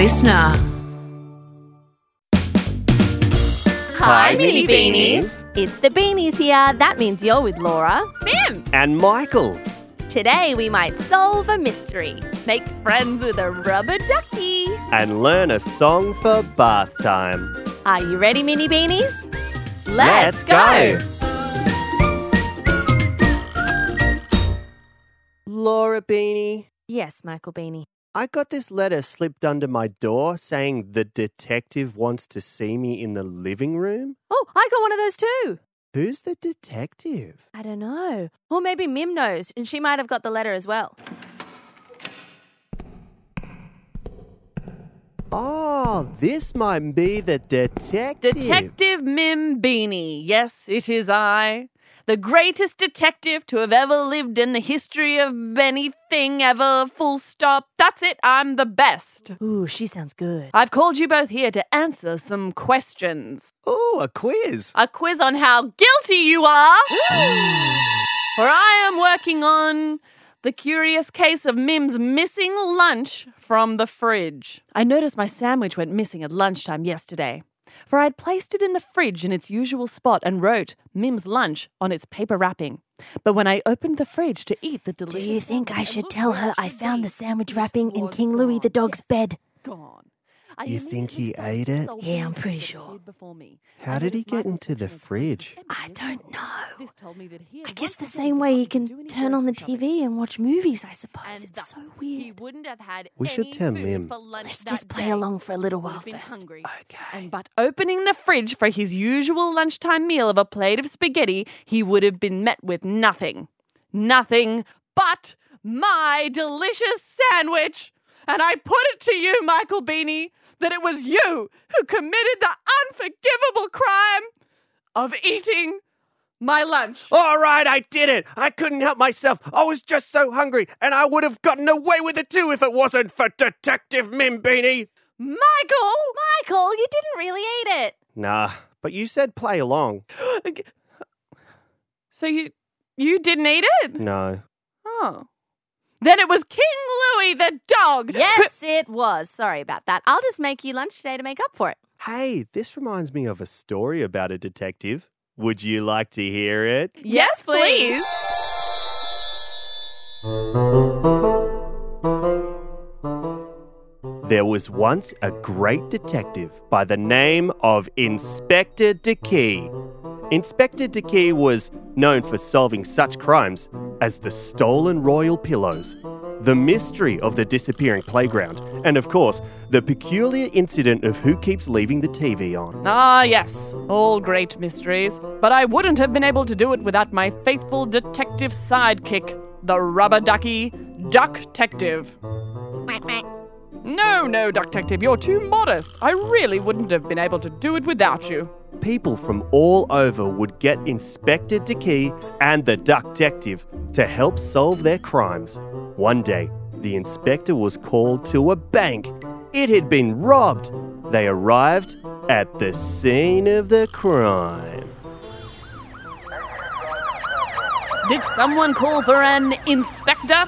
listener. Hi, Mini Beanies. It's the Beanies here. That means you're with Laura. Mim. And Michael. Today we might solve a mystery, make friends with a rubber ducky. And learn a song for bath time. Are you ready, Mini Beanies? Let's go. Laura Beanie, Yes, Michael Beanie. I got this letter slipped under my door saying the detective wants to see me in the living room. Oh, I got one of those too. Who's the detective? I don't know. Or maybe Mim knows, and she might have got the letter as well. Oh, this might be the detective. Detective Mim Beanie. Yes, it is I. The greatest detective to have ever lived in the history of anything ever. Full stop. That's it. I'm the best. Ooh, she sounds good. I've called you both here to answer some questions. Oh, a quiz. A quiz on how guilty you are. For I am working on the curious case of Mim's missing lunch from the fridge. I noticed my sandwich went missing at lunchtime yesterday, for I'd placed it in the fridge in its usual spot and wrote Mim's lunch on its paper wrapping. But when I opened the fridge to eat the delicious. Do you think I should tell her I found the sandwich wrapping in King Louis the dog's bed? Gone. I You think he ate it? Yeah, I'm pretty sure. How did he get into the fridge? I don't know. This told me that he I guess the same way you can turn on the. TV and watch movies, I suppose. It's so weird. wouldn't have had We should tell food Mim. for lunch Let's just play along for a little while first. Okay. And but opening the fridge for his usual lunchtime meal of a plate of spaghetti, he would have been met with nothing. Nothing but my delicious sandwich. And I put it to you, Michael Beanie, that it was you who committed the unforgivable crime of eating my lunch. All right, I did it. I couldn't help myself. I was just so hungry, and I would have gotten away with it too if it wasn't for Detective Mim Beanie. Michael! Michael, you didn't really eat it. Nah, but you said play along. So you you didn't eat it? No. Oh. Then it was King Louis the dog. Yes, it was. Sorry about that. I'll just make you lunch today to make up for it. Hey, this reminds me of a story about a detective. Would you like to hear it? Yes, please. There was once a great detective by the name of Inspector D'kee. Inspector D'kee was known for solving such crimes as the stolen royal pillows, the mystery of the disappearing playground, and of course, the peculiar incident of who keeps leaving the TV on. Ah, yes, all great mysteries. But I wouldn't have been able to do it without my faithful detective sidekick, the rubber ducky, Ducktective. No, no, Ducktective, you're too modest. I really wouldn't have been able to do it without you. People from all over would get Inspector D'kee and the Ducktective to help solve their crimes. One day, the inspector was called to a bank. It had been robbed. They arrived at the scene of the crime. Did someone call for an inspector?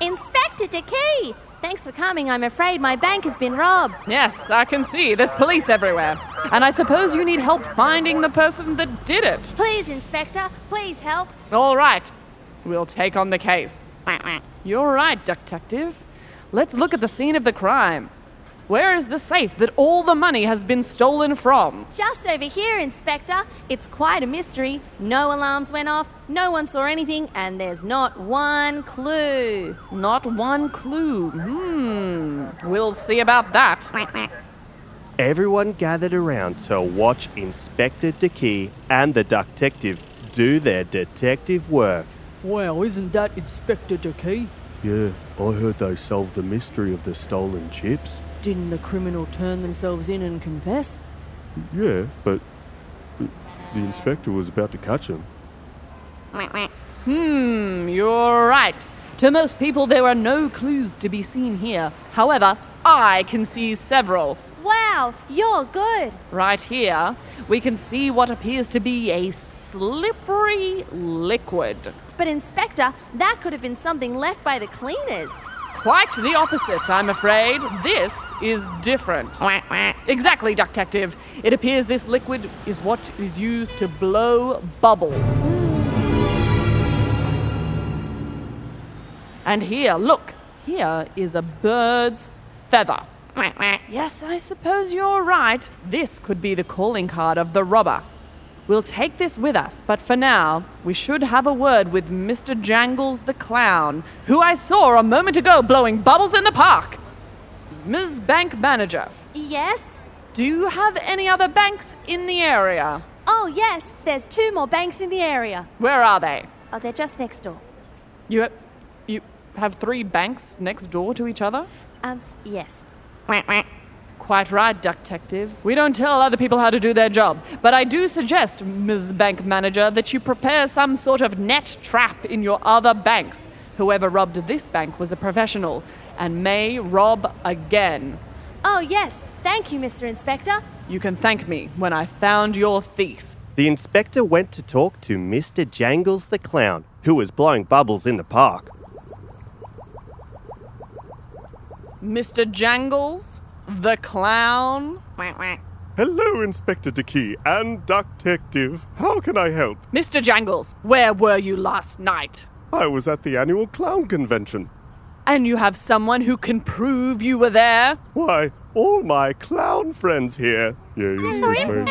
Inspector D'kee! Thanks for coming. I'm afraid my bank has been robbed. Yes, I can see. There's police everywhere. And I suppose you need help finding the person that did it. Please, Inspector, please help. All right, we'll take on the case. You're right, Detective. Let's look at the scene of the crime. Where is the safe that all the money has been stolen from? Just over here, Inspector. It's quite a mystery. No alarms went off, no one saw anything, and there's not one clue. Not one clue. Hmm. We'll see about that. Everyone gathered around to watch Inspector D'kee and the Ducktective do their detective work. Wow, isn't that Inspector D'kee? Yeah, I heard they solved the mystery of the stolen chips. Didn't the criminal turn themselves in and confess? Yeah, but the inspector was about to catch him. Hmm, you're right. To most people, there are no clues to be seen here. However, I can see several. Wow, you're good. Right here, we can see what appears to be a slippery liquid. But, Inspector, that could have been something left by the cleaners. Quite the opposite, I'm afraid. This is different. Exactly, Ducktective. It appears this liquid is what is used to blow bubbles. And here, look, here is a bird's feather. Yes, I suppose you're right. This could be the calling card of the robber. We'll take this with us, but for now, we should have a word with Mr. Jangles the Clown, who I saw a moment ago blowing bubbles in the park. Ms. Bank Manager, Yes? do you have any other banks in the area? Oh, yes, there's two more banks in the area. Where are they? Oh, they're just next door. You, you have three banks next door to each other? Um, yes. Quite right, Detective. We don't tell other people how to do their job, but I do suggest, Ms. Bank Manager, that you prepare some sort of net trap in your other banks. Whoever robbed this bank was a professional and may rob again. Oh, yes, thank you, Mr. Inspector. You can thank me when I found your thief. The inspector went to talk to Mr. Jangles the Clown, who was blowing bubbles in the park. Mr. Jangles, the clown. Hello, Inspector D'kee and Detective. How can I help? Mr. Jangles, where were you last night? I was at the annual clown convention. And you have someone who can prove you were there? Why, all my clown friends here. Yeah, yes, yes, ma'am.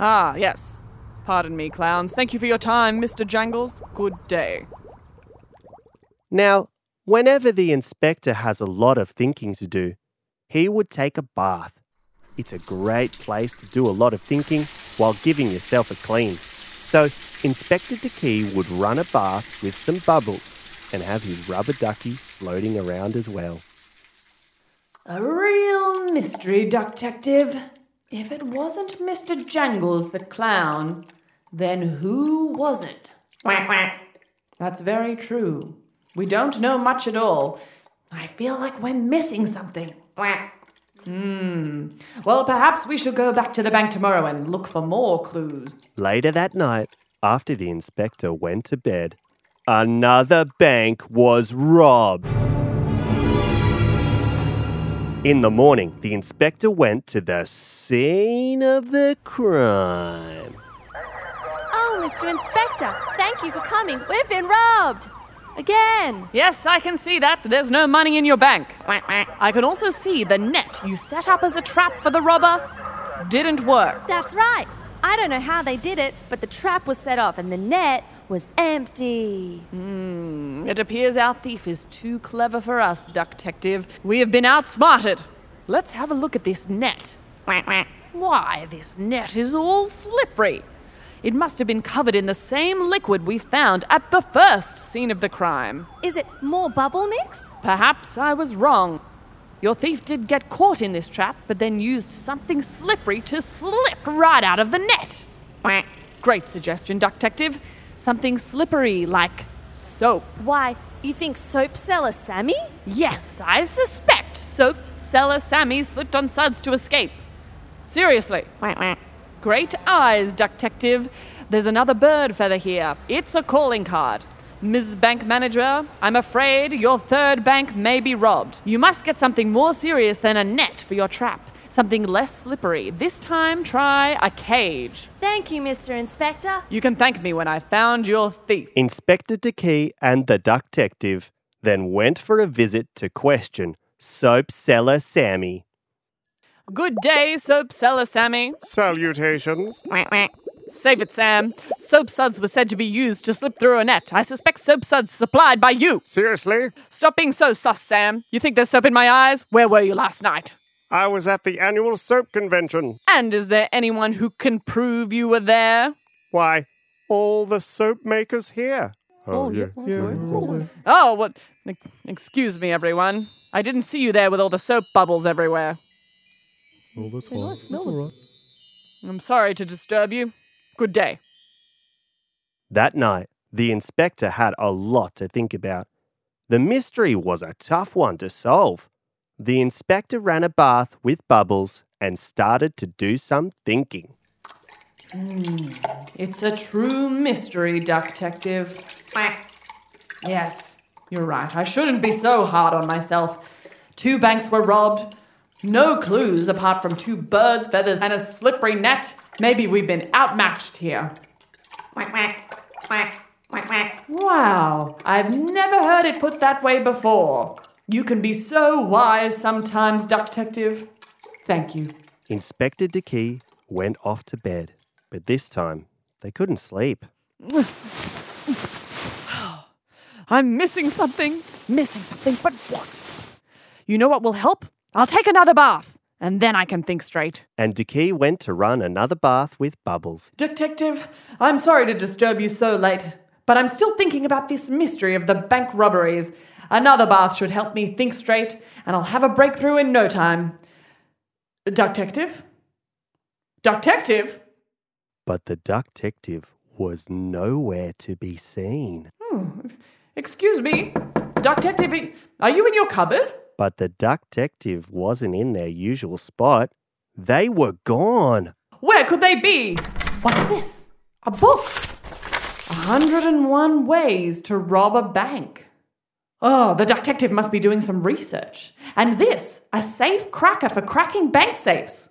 Ah, yes. Pardon me, clowns. Thank you for your time, Mr. Jangles. Good day. Now, whenever the inspector has a lot of thinking to do, he would take a bath. It's a great place to do a lot of thinking while giving yourself a clean. So, Inspector D'kee would run a bath with some bubbles and have his rubber ducky floating around as well. A real mystery detective. If it wasn't Mr. Jangles the clown, then who was it? That's very true. We don't know much at all. I feel like we're missing something. Hmm. Well, perhaps we should go back to the bank tomorrow and look for more clues. Later that night, after the inspector went to bed, another bank was robbed. In the morning, the inspector went to the scene of the crime. Oh, Mr. Inspector, thank you for coming. We've been robbed. Again. Yes, I can see that. There's no money in your bank. I can also see the net you set up as a trap for the robber didn't work. That's right. I don't know how they did it, but the trap was set off and the net was empty. Hmm, it appears our thief is too clever for us, Ducktective. We have been outsmarted. Let's have a look at this net. Why, this net is all slippery. It must have been covered in the same liquid we found at the first scene of the crime. Is it more bubble mix? Perhaps I was wrong. Your thief did get caught in this trap, but then used something slippery to slip right out of the net. Great suggestion, Detective. Something slippery like soap. Why, you think soap seller Sammy? Yes, I suspect soap seller Sammy slipped on suds to escape. Seriously. Great eyes, Detective. There's another bird feather here. It's a calling card. Ms. Bank Manager, I'm afraid your third bank may be robbed. You must get something more serious than a net for your trap. Something less slippery. This time, try a cage. Thank you, Mr. Inspector. You can thank me when I found your thief. Inspector D'kee and the detective then went for a visit to question soap seller Sammy. Good day, soap seller Sammy. Salutations. Save it, Sam. Soap suds were said to be used to slip through a net. I suspect soap suds supplied by you. Seriously? Stop being so sus, Sam. You think there's soap in my eyes? Where were you last night? I was at the annual soap convention. And is there anyone who can prove you were there? Why, all the soap makers here. Oh, oh yeah. Oh, what? ex- Excuse me, everyone. I didn't see you there with all the soap bubbles everywhere. Oh, that's fine. That's all right. I'm sorry to disturb you. Good day. That night, the inspector had a lot to think about. The mystery was a tough one to solve. The inspector ran a bath with bubbles and started to do some thinking. Hmm, it's a true mystery, Ducktective. Yes, You're right. I shouldn't be so hard on myself. Two banks were robbed. No clues apart from two birds' feathers and a slippery net. Maybe we've been outmatched here. Quack, quack, quack, quack, quack. Wow, I've never heard it put that way before. You can be so wise sometimes, Ducktective. Thank you. Inspector D'kee went off to bed, but this time they couldn't sleep. I'm missing something. Missing something, but what? You know what will help? I'll take another bath, and then I can think straight. And D'kee went to run another bath with Bubbles. Detective, I'm sorry to disturb you so late, but I'm still thinking about this mystery of the bank robberies. Another bath should help me think straight, and I'll have a breakthrough in no time. Detective? Detective? But the duck detective was nowhere to be seen. Hmm. Excuse me. Detective, are you in your cupboard? But the duck detective wasn't in their usual spot. They were gone. Where could they be? What's this? A book. 101 Ways to Rob a Bank. Oh, the detective must be doing some research. And this, a safe cracker for cracking bank safes.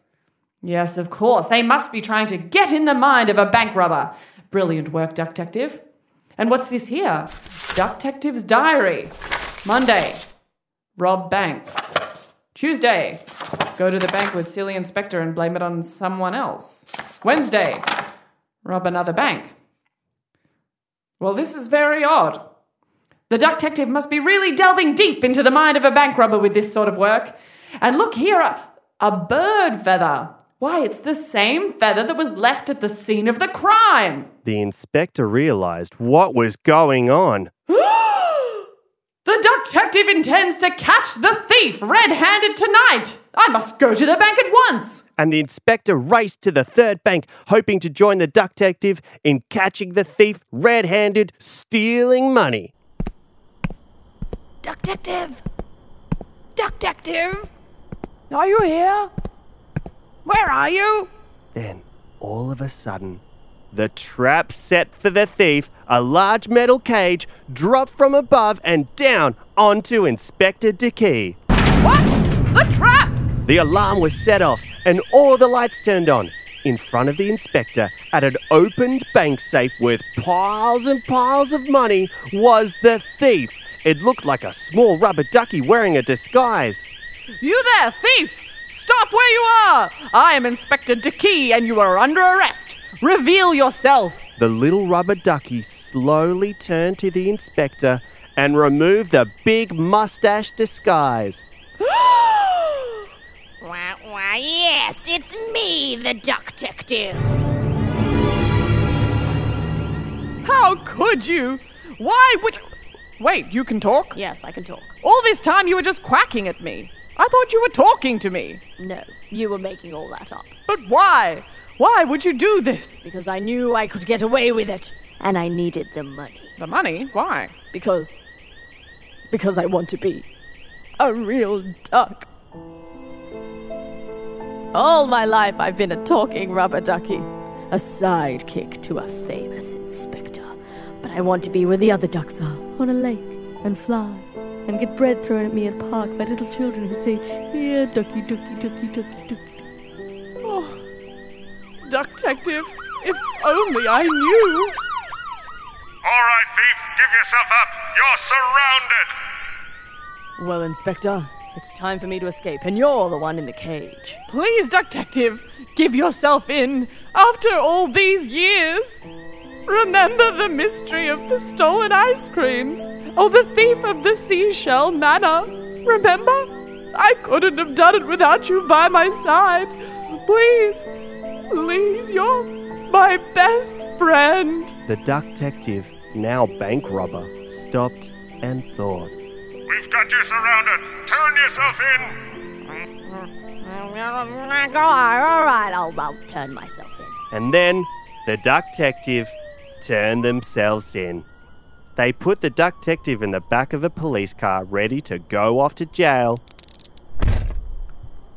Yes, of course, they must be trying to get in the mind of a bank robber. Brilliant work, Ducktective. And what's this here? Ducktective's diary. Monday, rob bank. Tuesday, go to the bank with silly inspector and blame it on someone else. Wednesday, rob another bank. Well, this is very odd. The duck detective must be really delving deep into the mind of a bank robber with this sort of work. And look here, a, a bird feather. Why, it's the same feather that was left at the scene of the crime. The inspector realized what was going on. The duck detective intends to catch the thief red handed tonight. I must go to the bank at once. And the inspector raced to the third bank, hoping to join the duck detective in catching the thief red handed stealing money. Ducktective! Duck Detective! Are you here? Where are you? Then, all of a sudden, the trap set for the thief, a large metal cage, dropped from above and down onto Inspector D'kee. What? The trap! The alarm was set off and all the lights turned on. In front of the inspector, at an opened bank safe with piles and piles of money, was the thief. It looked like a small rubber ducky wearing a disguise. You there, thief! Stop where you are! I am Inspector D'kee and you are under arrest. Reveal yourself. The little rubber ducky slowly turned to the inspector and removed the big mustache disguise. Why, why, yes, it's me, the duck detective. How could you? Why would. Wait, you can talk? Yes, I can talk. All this time you were just quacking at me. I thought you were talking to me. No, you were making all that up. But why? Why would you do this? Because I knew I could get away with it. And I needed the money. The money? Why? Because. Because I want to be a real duck. All my life I've been a talking rubber ducky, a sidekick to a famous inspector. But I want to be where the other ducks are, on a lake, and fly, and get bread thrown at me at the park by little children who say, Here, ducky, ducky, ducky, ducky, ducky. Detective, if only I knew. All right, thief, give yourself up. You're surrounded. Well, Inspector, it's time for me to escape, and you're the one in the cage. Please, Ducktective, give yourself in after all these years. Remember the mystery of the stolen ice creams or the thief of the seashell manor. Remember? I couldn't have done it without you by my side. Please, please, you're my best friend. The duck detective, now bank robber, stopped and thought. We've got you surrounded. Turn yourself in. Go on, all right, I'll, I'll turn myself in. And then the duck detective turned themselves in. They put the duck detective in the back of a police car ready to go off to jail.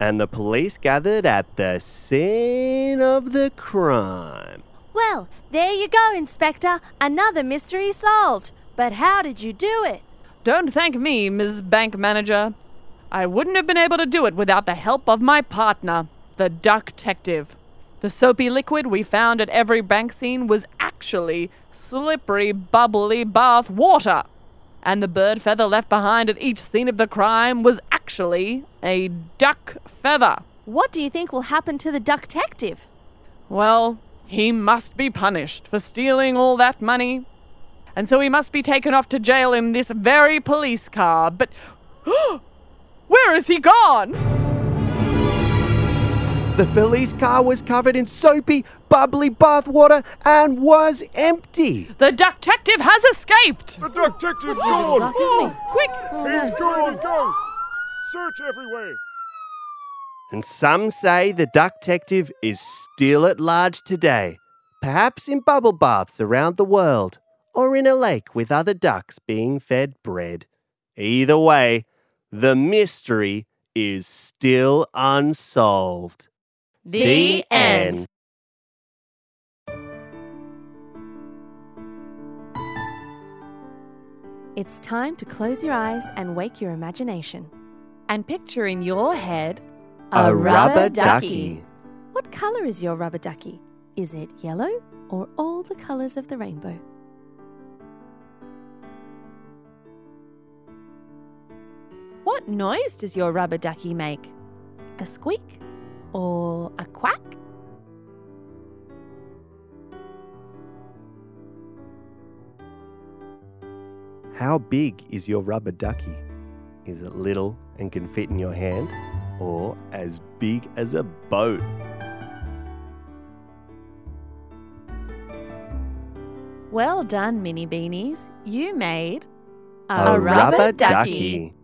And the police gathered at the scene of the crime. Well, there you go, Inspector. Another mystery solved. But how did you do it? Don't thank me, Ms. Bank Manager. I wouldn't have been able to do it without the help of my partner, the Ducktective. The soapy liquid we found at every bank scene was actually slippery, bubbly bath water. And the bird feather left behind at each scene of the crime was actually a duck feather. What do you think will happen to the duck detective? Well, he must be punished for stealing all that money. And so he must be taken off to jail in this very police car. But where is he gone? The police car was covered in soapy, bubbly bathwater and was empty. The duck detective has escaped. The detective's gone! Duck. Quick! He's gone! Go! Search everywhere! And some say the duck detective is still at large today, perhaps in bubble baths around the world, or in a lake with other ducks being fed bread. Either way, the mystery is still unsolved. The end. It's time to close your eyes and wake your imagination. And picture in your head A rubber ducky. What colour is your rubber ducky? Is it yellow or all the colours of the rainbow? What noise does your rubber ducky make? A squeak or a quack? How big is your rubber ducky? Is it little and can fit in your hand, or as big as a boat? Well done, Mini Beanies. You made a rubber ducky.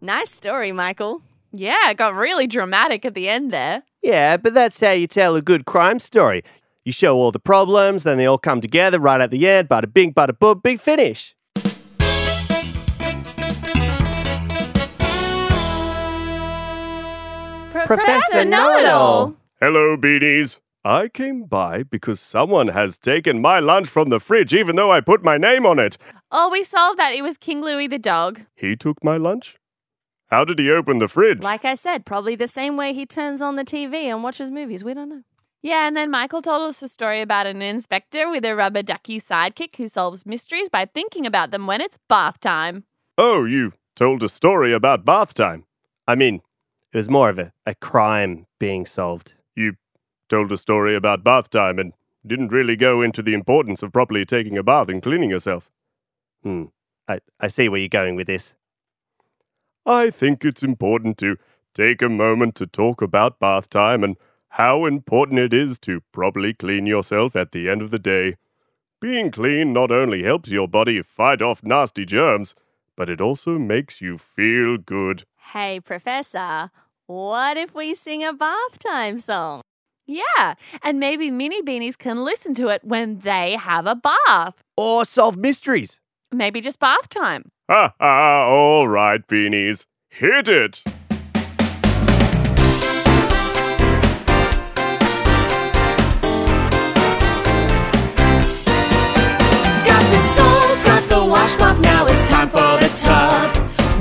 Nice story, Michael. Yeah, it got really dramatic at the end there. Yeah, but that's how you tell a good crime story. You show all the problems, then they all come together right at the end. Bada bing, bada boom, big finish. Professor Know-It-All. Hello, beanies. I came by because someone has taken my lunch from the fridge, even though I put my name on it. Oh, we solved that. It was King Louis the dog. He took my lunch? How did he open the fridge? Like I said, probably the same way he turns on the TV and watches movies. We don't know. Yeah, and then Michael told us a story about an inspector with a rubber ducky sidekick who solves mysteries by thinking about them when it's bath time. oh, you told a story about bath time. I mean, it was more of a, a crime being solved. You told a story about bath time and didn't really go into the importance of properly taking a bath and cleaning yourself. Hmm. I, I see where you're going with this. I think it's important to take a moment to talk about bath time and how important it is to properly clean yourself at the end of the day. Being clean not only helps your body fight off nasty germs, but it also makes you feel good. Hey, Professor, what if we sing a bath time song? Yeah, and maybe Mini Beanies can listen to it when they have a bath. Or solve mysteries. Maybe just bath time. Ha ha, all right, beanies. Hit it! Got the soap, got the washcloth, now it's time for the tub.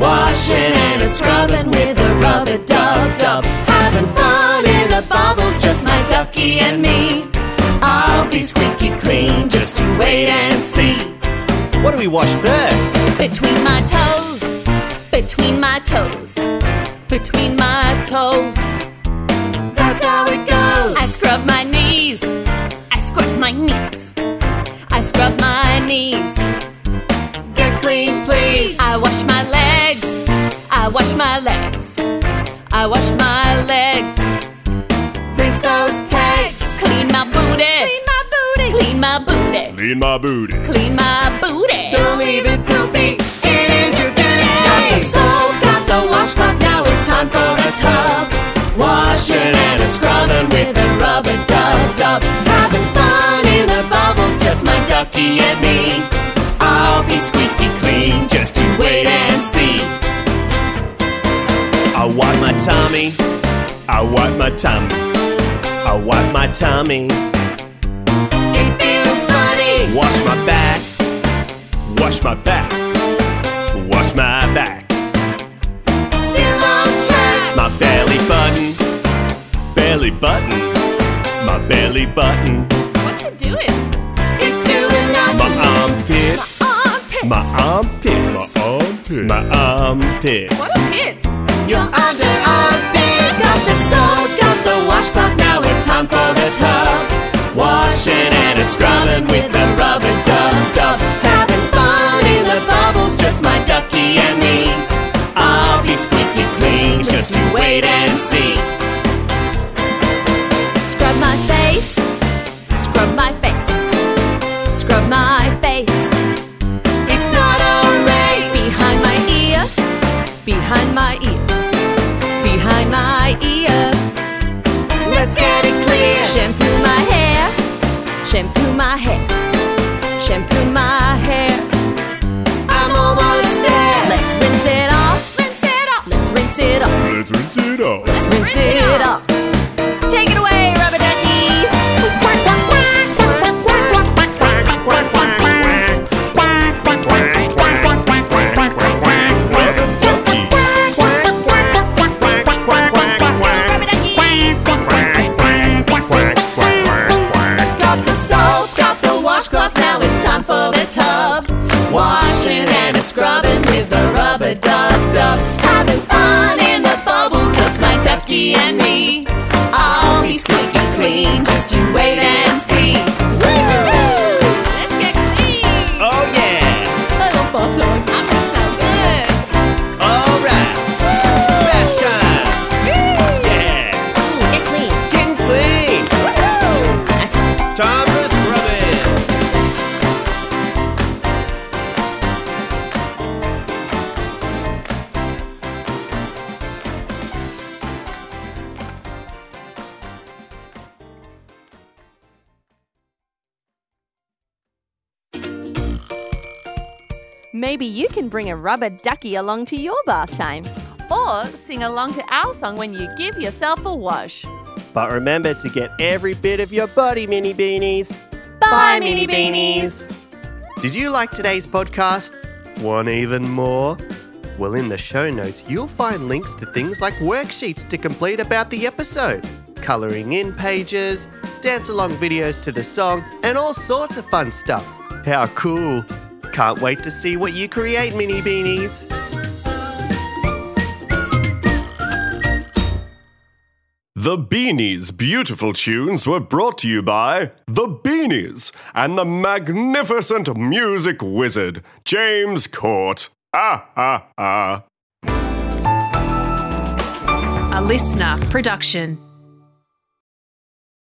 Washing and a scrubbing with a rubber dub dub. Having fun in the bubbles, just my ducky and me. I'll be squeaky clean, just you wait and see. What do we wash first? Between my toes, between my toes, between my toes. That's how it goes. I scrub my knees, I scrub my knees, I scrub my knees. I wash my legs, I wash my legs. Rinse those pegs. Clean my booty, clean my booty, clean my booty, Clean my booty. clean my booty. Don't leave it poopy. Tummy. I wipe my tummy. I wipe my tummy. It feels funny. Wash my back. Wash my back. Wash my back. Still on track. My belly button. Belly button. My belly button. What's it doing? It's doing nothing. My nothing. armpits. My armpits. My armpits. My armpits. What are hits? Your under for the tub. Washing and a scrubbing with the rubber shampoo Maybe you can bring a rubber ducky along to your bath time. Or sing along to our song when you give yourself a wash. But remember to get every bit of your body, mini beanies. Bye, mini beanies. Did you like today's podcast? Want even more? Well, in the show notes, you'll find links to things like worksheets to complete about the episode, colouring in pages, dance along videos to the song, and all sorts of fun stuff. How cool! Can't wait to see what you create, mini beanies. The Beanies' beautiful tunes were brought to you by The Beanies and the magnificent music wizard, James Court. Ah, ah, ah. A listener production.